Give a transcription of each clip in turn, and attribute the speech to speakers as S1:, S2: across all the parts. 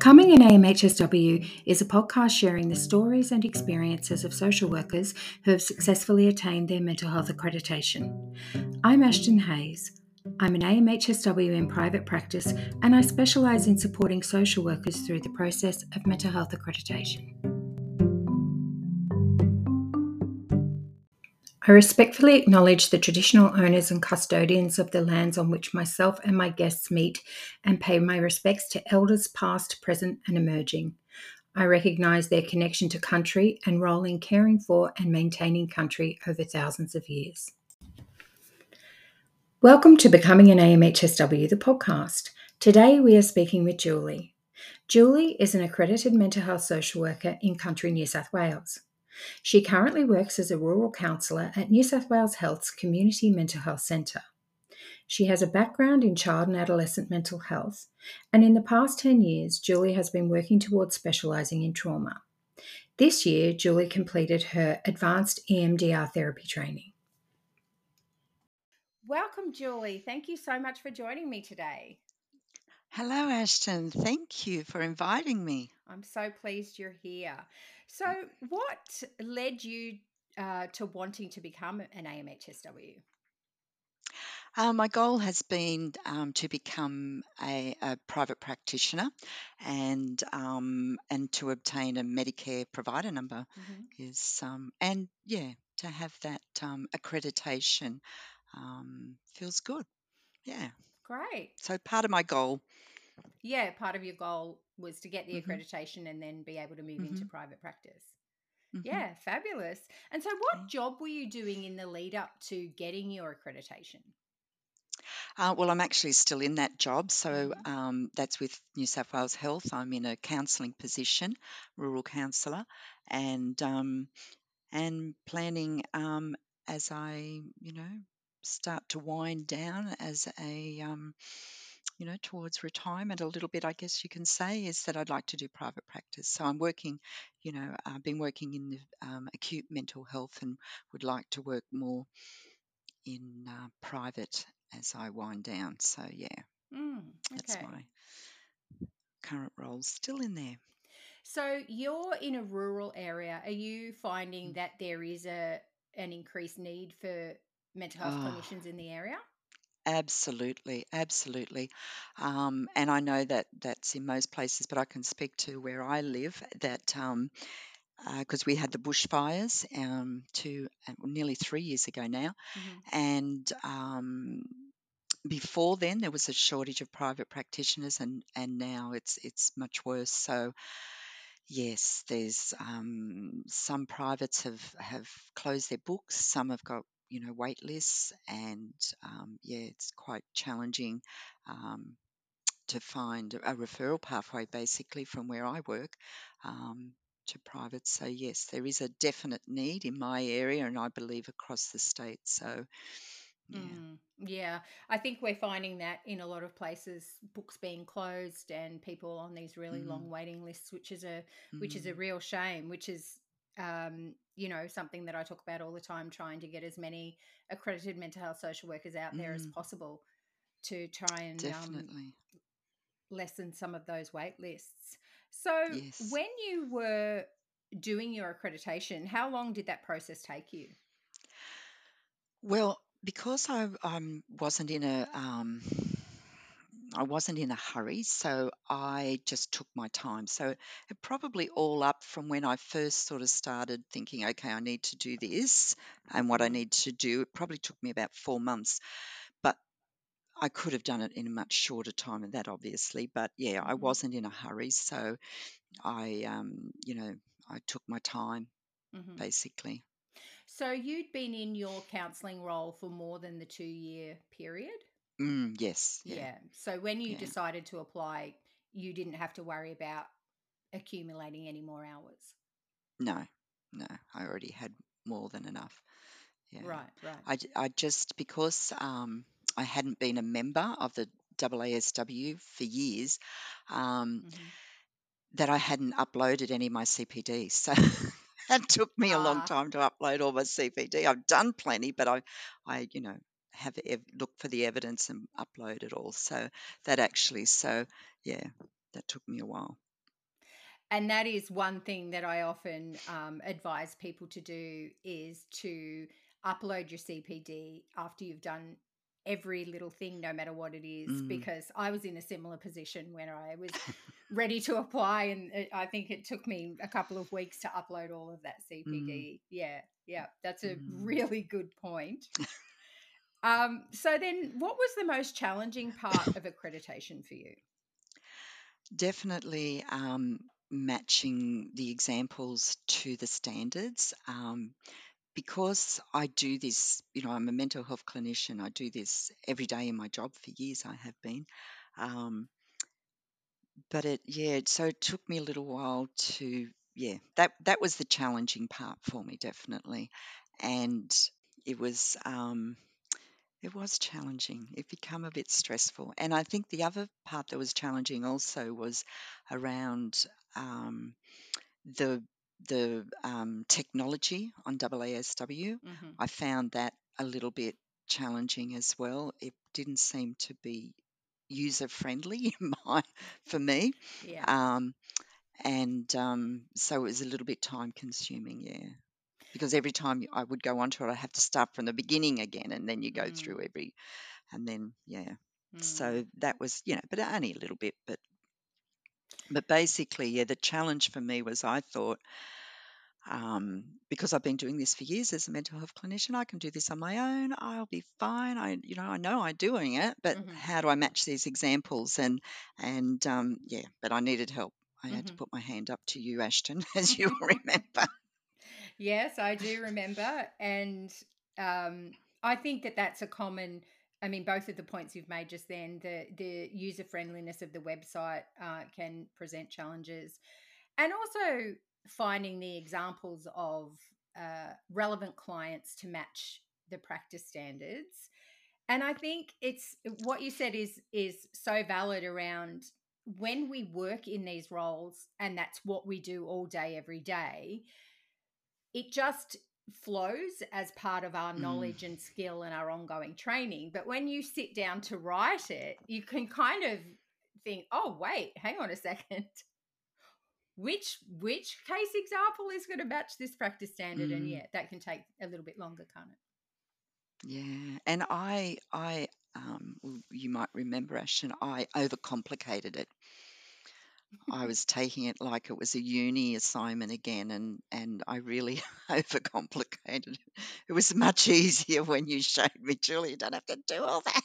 S1: Becoming an AMHSW is a podcast sharing the stories and experiences of social workers who have successfully attained their mental health accreditation. I'm Ashton Hayes. I'm an AMHSW in private practice and I specialise in supporting social workers through the process of mental health accreditation. I respectfully acknowledge the traditional owners and custodians of the lands on which myself and my guests meet and pay my respects to elders past, present, and emerging. I recognise their connection to country and role in caring for and maintaining country over thousands of years. Welcome to Becoming an AMHSW, the podcast. Today we are speaking with Julie. Julie is an accredited mental health social worker in country New South Wales. She currently works as a rural counsellor at New South Wales Health's Community Mental Health Centre. She has a background in child and adolescent mental health, and in the past 10 years, Julie has been working towards specialising in trauma. This year, Julie completed her advanced EMDR therapy training. Welcome, Julie. Thank you so much for joining me today.
S2: Hello, Ashton. Thank you for inviting me.
S1: I'm so pleased you're here. So, what led you uh, to wanting to become an AMHSW?
S2: Uh, my goal has been um, to become a, a private practitioner and um, and to obtain a Medicare provider number
S1: hmm
S2: is um, and yeah to have that um, accreditation um, feels good. Yeah,
S1: Great.
S2: so part of my goal.
S1: Yeah, part of your goal was to get the
S2: hmm
S1: accreditation and then be able to move into
S2: hmm
S1: private practice.
S2: hmm
S1: Yeah, fabulous. And so, what job were you doing in the lead up to getting your accreditation?
S2: Uh, well, I'm actually still in that job, so
S1: hmm
S2: um, that's with New South Wales Health. I'm in a counselling position, rural counsellor, and um, and planning um, as I, you know, start to wind down as a, um, you know, towards retirement a little bit. I guess you can say is that I'd like to do private practice. So I'm working, you know, I've been working in the um, acute mental health and would like to work more in uh, private as I wind down. So yeah,
S1: Mm,
S2: that's my current role still in there.
S1: So, you're in a rural area. Are you finding
S2: Mm.
S1: that there is a an increased need for mental health
S2: Oh,
S1: clinicians in the area?
S2: absolutely, absolutely. Um, and I know that that's in most places, but I can speak to where I live that um, because we had the bushfires um, two uh, nearly three years ago now,
S1: hmm
S2: and um, before then there was a shortage of private practitioners, and and now it's it's much worse. So Yes, there's um, some privates have have closed their books. Some have got you know wait lists, and um, yeah, it's quite challenging um, to find a referral pathway basically from where I work um, to private. So yes, there is a definite need in my area, and I believe across the state. So yeah,
S1: Mm, yeah, I think we're finding that in a lot of places, books being closed and people on these really
S2: mm,
S1: long waiting lists, which is a which is a
S2: mm,
S1: real shame. Which is, um, you know, something that I talk about all the time, trying to get as many accredited mental health social workers out there as
S2: mm,
S1: possible to try and um,
S2: definitely
S1: lessen some of those wait lists. So,
S2: yes.
S1: when you were doing your accreditation, how long did that process take you?
S2: Well, because I um, wasn't in a um, I wasn't in a hurry, so I just took my time. So it probably all up from when I first sort of started thinking, okay, I need to do this and what I
S1: hmm
S2: need to do. It probably took me about four months, but I could have done it in a much shorter time than that, obviously. But yeah, I
S1: hmm
S2: wasn't in a hurry, so I, um, you know, I took my time
S1: hmm
S2: basically.
S1: So you'd been in your counselling role for more than the two year period?
S2: Mm, yes, yeah,
S1: Yeah. So when you
S2: yeah.
S1: decided to apply, you didn't have to worry about accumulating any more hours.
S2: No, no, I already had more than enough. Yeah.
S1: Right, right.
S2: I, I just, because um, I hadn't been a member of the AASW for years, um,
S1: hmm
S2: that I hadn't uploaded any of my CPD. So that took me a long
S1: Ah,
S2: time to upload all my CPD. I've done plenty, but I, I, you know, have ev- looked for the evidence and upload it all. So that actually, so yeah, that took me a while.
S1: and that is one thing that I often um, advise people to do is to upload your CPD after you've done every little thing, no matter what it is,
S2: Mm.
S1: because I was in a similar position when I was ready to apply, and it, I think it took me a couple of weeks to upload all of that CPD. Yeah, yeah, that's a
S2: Mm.
S1: really good point. Um, so then, what was the most challenging part of accreditation for you?
S2: Definitely um, matching the examples to the standards. Um, because I do this, you know, I'm a mental health clinician. I do this every day in my job for years. I have been, um, but it, yeah. So it took me a little while to, yeah. That that was the challenging part for me, definitely, and it was, um, it was challenging. It became a bit stressful, and I think the other part that was challenging also was around um, the the um, technology on AASW.
S1: hmm
S2: I found that a little bit challenging as well. It didn't seem to be user friendly my, for me,
S1: Yeah.
S2: um, and um, so it was a little bit time consuming. Yeah. Because every time I would go onto it, I have to start from the beginning again, and then you go
S1: Mm.
S2: through every, and then yeah.
S1: Mm.
S2: So that was, you know, but only a little bit. But but basically, yeah, the challenge for me was I thought um, because I've been doing this for years as a mental health clinician, I can do this on my own. I'll be fine. I, you know, I know I'm doing it, but
S1: Mhm.
S2: how do I match these examples? And and um, yeah, but I needed help. I had to
S1: Mhm.
S2: put my hand up to you, Ashton, as you remember.
S1: Yes, I do remember. And um, I think that that's a common, I mean, both of the points you've made just then, the, the user friendliness of the website uh, can present challenges. And also finding the examples of uh, relevant clients to match the practice standards. And I think it's what you said is is so valid around when we work in these roles and that's what we do all day every day it just flows as part of our
S2: Mm.
S1: knowledge and skill and our ongoing training. But when you sit down to write it, you can kind of think, oh, wait, hang on a second. Which which case example is going to match this practice standard? And
S2: Mm.
S1: yeah, that can take a little bit longer, can't it?
S2: Yeah, and I, I, um, you might remember, Ashton, I overcomplicated it. I was taking it like it was a uni assignment again, and and I really overcomplicated it. It was much easier when you showed me, Julie. You don't have to do all that.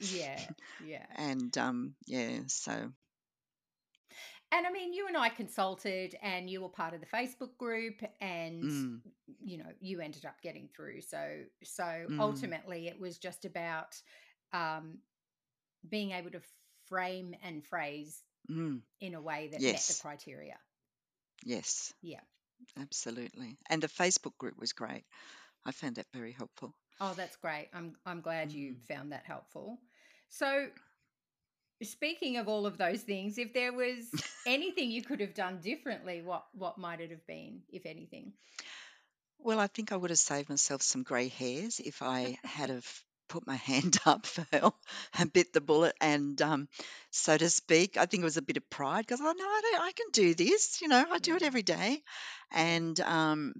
S1: Yeah, yeah.
S2: And um, yeah, so
S1: And I mean, you and I consulted, and you were part of the Facebook group, and
S2: mm,
S1: you know, you ended up getting through. So, so
S2: mm,
S1: ultimately, it was just about um, being able to frame and phrase
S2: mm,
S1: in a way that met the criteria.
S2: yes,
S1: Yeah.
S2: absolutely. And the Facebook group was great. I found that very helpful.
S1: Oh, that's great. I'm I'm glad you
S2: Mm.
S1: found that helpful. So, speaking of all of those things, if there was anything you could have done differently, what what might it have been, if anything?
S2: Well, I think I would have saved myself some grey hairs if I had have put my hand up for help and bit the bullet and um, so to speak. I think it was a bit of pride because I know I, don't, I can do this. You know, I do it every day, and um,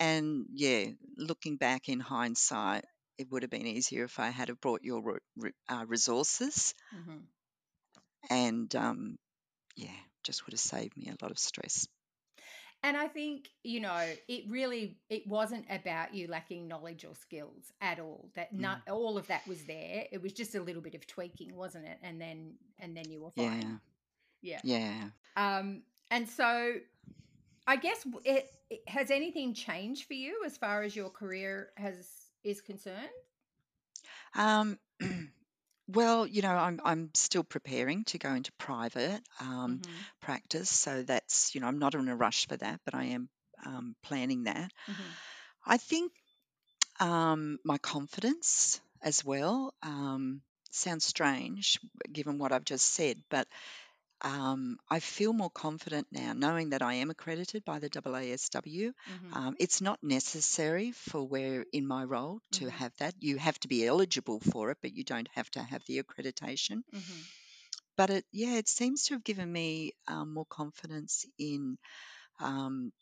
S2: and yeah, looking back in hindsight, it would have been easier if I had have brought your re- re- uh, resources
S1: hmm
S2: and um, yeah, just would have saved me a lot of stress.
S1: And I think, you know, it really it wasn't about you lacking knowledge or skills at all. That
S2: Mm.
S1: not all of that was there. It was just a little bit of tweaking, wasn't it? And then and then you were
S2: Yeah,
S1: fine. Yeah.
S2: yeah.
S1: Um and so I guess it, it has anything changed for you as far as your career has is concerned?
S2: Um, well, you know, I'm I'm still preparing to go into private um,
S1: Mhm.
S2: practice, so that's you know I'm not in a rush for that, but I am um, planning that.
S1: Mhm.
S2: I think um, my confidence as well um, sounds strange given what I've just said, but um, I feel more confident now knowing that I am accredited by the AASW.
S1: Mhm.
S2: Um, it's not necessary for where in my role to
S1: Mhm.
S2: have that. You have to be eligible for it, but you don't have to have the accreditation.
S1: Mhm.
S2: but it, yeah, it seems to have given me um, more confidence in um,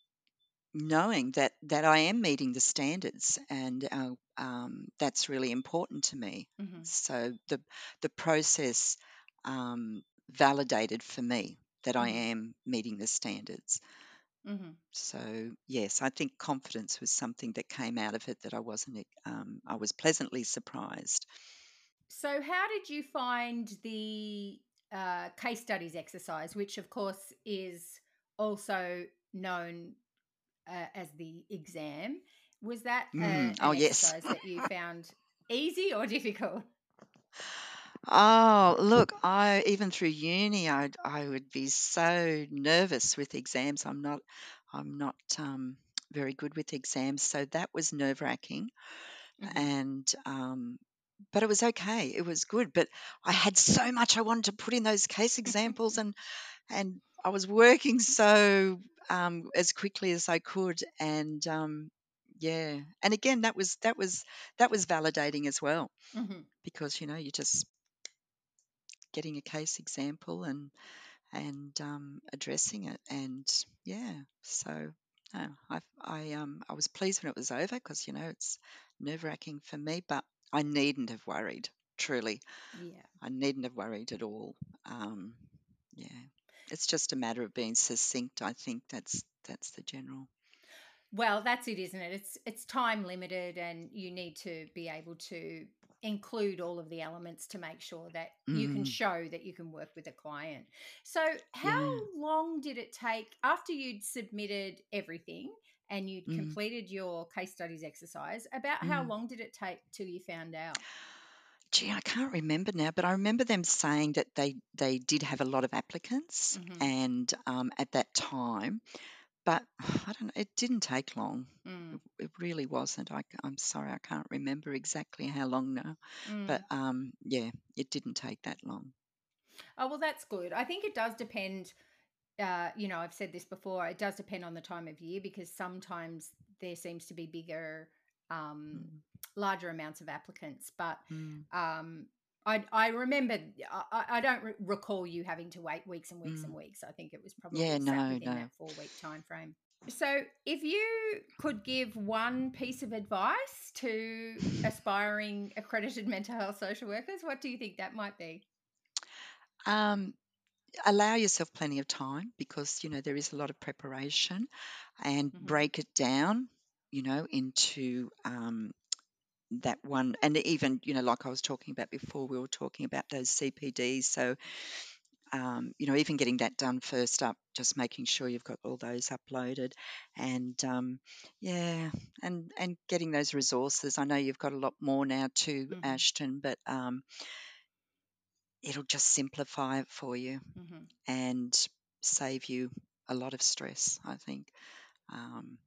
S2: knowing that that I am meeting the standards, and uh, um, that's really important to me.
S1: Mm-hmm.
S2: So the the process um, validated for me that I
S1: Mhm.
S2: am meeting the standards.
S1: Mm-hmm.
S2: So yes, I think confidence was something that came out of it that I wasn't. Um, I was pleasantly surprised.
S1: So, how did you find the uh, case studies exercise, which of course is also known uh, as the exam? Was that uh,
S2: Mm,
S1: an
S2: oh yes.
S1: exercise that you found easy or difficult?
S2: Oh, look, I even through uni, I I would be so nervous with exams. I'm not I'm not um, very good with exams, so that was nerve wracking.
S1: Mhm.
S2: And um, but it was okay. It was good. But I had so much I wanted to put in those case examples, and and I was working so um, as quickly as I could, and um, yeah. And again, that was that was that was validating as well
S1: Mhm.
S2: because you know you just getting a case example and and um, addressing it. And yeah so no, I I um I was pleased when it was over because you know it's nerve wracking for me but I needn't have worried truly.
S1: Yeah.
S2: I needn't have worried at all. Um yeah. It's just a matter of being succinct I think that's that's the general.
S1: Well, that's it, isn't it? It's it's time limited, and you need to be able to include all of the elements to make sure that you can
S2: mm,
S1: show that you can work with a client. So, how
S2: yeah
S1: long did it take after you'd submitted everything and you'd
S2: mm,
S1: completed your case studies exercise? About how
S2: mm.
S1: long did it take till you found out?
S2: Gee, I can't remember now, but I remember them saying that they they did have a lot of applicants,
S1: hmm
S2: and um, at that time, but I don't know, it didn't take long.
S1: Mm,
S2: It, it really wasn't. I, am sorry, I can't remember exactly how long now, but
S1: mm.
S2: um, yeah, it didn't take that long.
S1: Oh, well, that's good. I think it does depend uh, you know, I've said this before, it does depend on the time of year because sometimes there seems to be bigger, um,
S2: Mm,
S1: larger amounts of applicants. But
S2: mm,
S1: um, I, I remember, I, I don't re- recall you having to wait weeks and weeks and
S2: mm.
S1: weeks. I think it was probably yeah,
S2: no,
S1: within
S2: no.
S1: that four week time frame. So, if you could give one piece of advice to aspiring accredited mental health social workers, what do you think that might be?
S2: Um, allow yourself plenty of time because you know there is a lot of preparation, and
S1: hmm
S2: break it down, you know, into um, that one and even you know like i was talking about before we were talking about those cpds so um, you know even getting that done first up just making sure you've got all those uploaded and um, yeah and and getting those resources. I know you've got a lot more now too
S1: hmm
S2: ashton but um, it'll just simplify it for you
S1: hmm
S2: and save you a lot of stress i think. Um,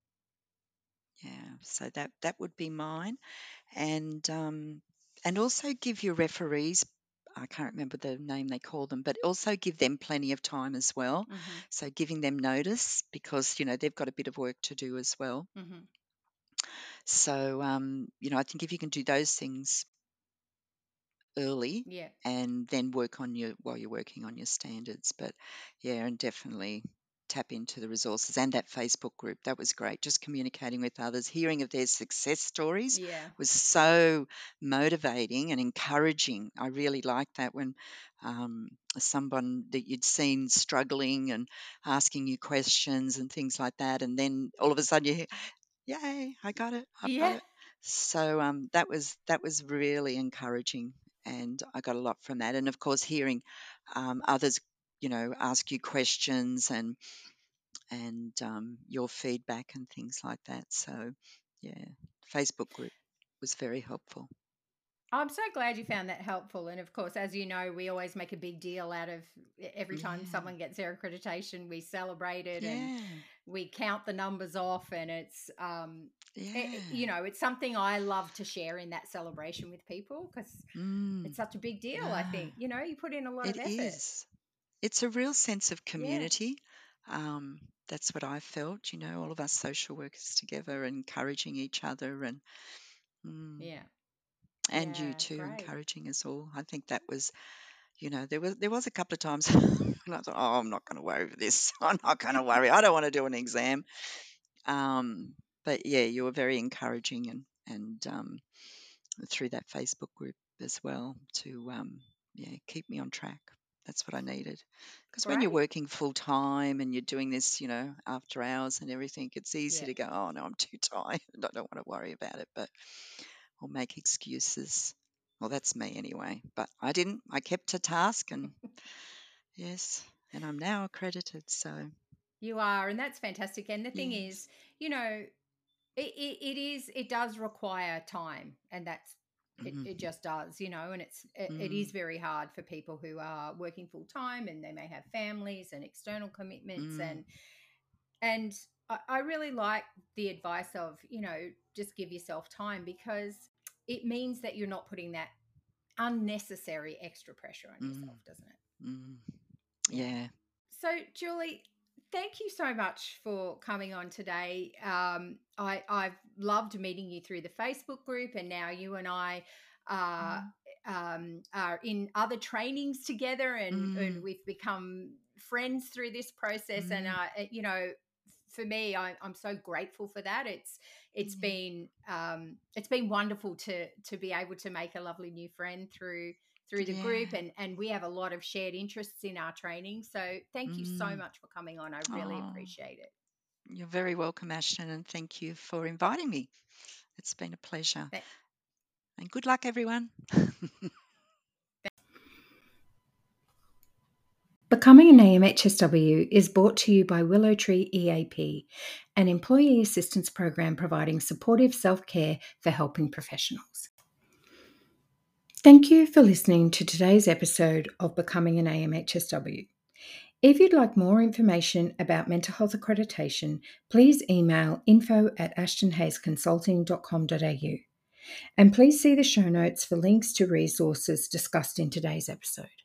S2: yeah so that that would be mine and um, and also give your referees I can't remember the name they call them, but also give them plenty of time as well.
S1: hmm
S2: So giving them notice because you know they've got a bit of work to do as well.
S1: hmm
S2: So um, you know I think if you can do those things early
S1: Yeah.
S2: and then work on your while you're working on your standards, but yeah, and definitely tap into the resources and that Facebook group. That was great. Just communicating with others, hearing of their success stories
S1: Yeah.
S2: was so motivating and encouraging. I really liked that when um, someone that you'd seen struggling and asking you questions and things like that, and then all of a sudden you hear, "Yay, I got it! I've got
S1: Yeah.
S2: it!" So um, that was that was really encouraging, and I got a lot from that. And of course, hearing um, others, you know, ask you questions and and um, your feedback and things like that. So, yeah, Facebook group was very helpful.
S1: I'm so glad you found that helpful. And of course, as you know, we always make a big deal out of every time
S2: Yeah,
S1: someone gets their accreditation, we celebrate it and we count the numbers off. And it's, um, it,
S2: yeah.
S1: you know, it's something I love to share in that celebration with people because
S2: Mm,
S1: it's such a big deal. I think, you know, you put in a lot of effort.
S2: is. It's a real sense of community. Um, that's what I felt, you know, all of us social workers together, encouraging each other, and mm,
S1: Yeah.
S2: and you too,
S1: Great.
S2: encouraging us all. I think that was you know, there was there was a couple of times I thought, oh, I'm not going to worry with this. I'm not going to worry. I don't want to do an exam. Um, but yeah, you were very encouraging and and um, through that Facebook group as well to um, yeah keep me on track. That's what I needed. Because when you're
S1: Great.
S2: working full time and you're doing this, you know, after hours and everything, it's easy
S1: Yeah.
S2: to go, oh no, I'm too tired. I don't want to worry about it, but or make excuses. Well, that's me anyway. But I didn't. I kept to task and yes, and I'm now accredited. So
S1: You are, and that's fantastic. And the thing
S2: yes.
S1: is, you know, it, it, it is it does require time, and that's it,
S2: Mm,
S1: it just does, you know, and it's it, it
S2: mm,
S1: is very hard for people who are working full time and they may have families and external commitments
S2: mm,
S1: and and I, I really like the advice of, you know, just give yourself time because it means that you're not putting that unnecessary extra pressure on
S2: mm,
S1: yourself, doesn't it?
S2: mm.
S1: Yeah. So, Julie, thank you so much for coming on today. Um, I, I've loved meeting you through the Facebook group, and now you and I uh,
S2: Mm,
S1: um, are in other trainings together, and, and
S2: mm,
S1: we've become friends through this process. And
S2: mm.
S1: uh, you know, for me, I, I'm so grateful for that. It's it's
S2: Yeah.
S1: been um, it's been wonderful to to be able to make a lovely new friend through through the group and and we have a lot of shared interests in our training so thank you so
S2: Mm.
S1: much for coming on i really
S2: Oh,
S1: appreciate it
S2: you're very welcome, Ashton, and thank you for inviting me. It's been a pleasure. And good luck, everyone.
S1: Becoming an AMHSW is brought to you by Willowtree EAP, an employee assistance program providing supportive self care for helping professionals. Thank you for listening to today's episode of Becoming an AMHSW. If you'd like more information about mental health accreditation, please email info at ashtonhayesconsulting.com.au. And please see the show notes for links to resources discussed in today's episode.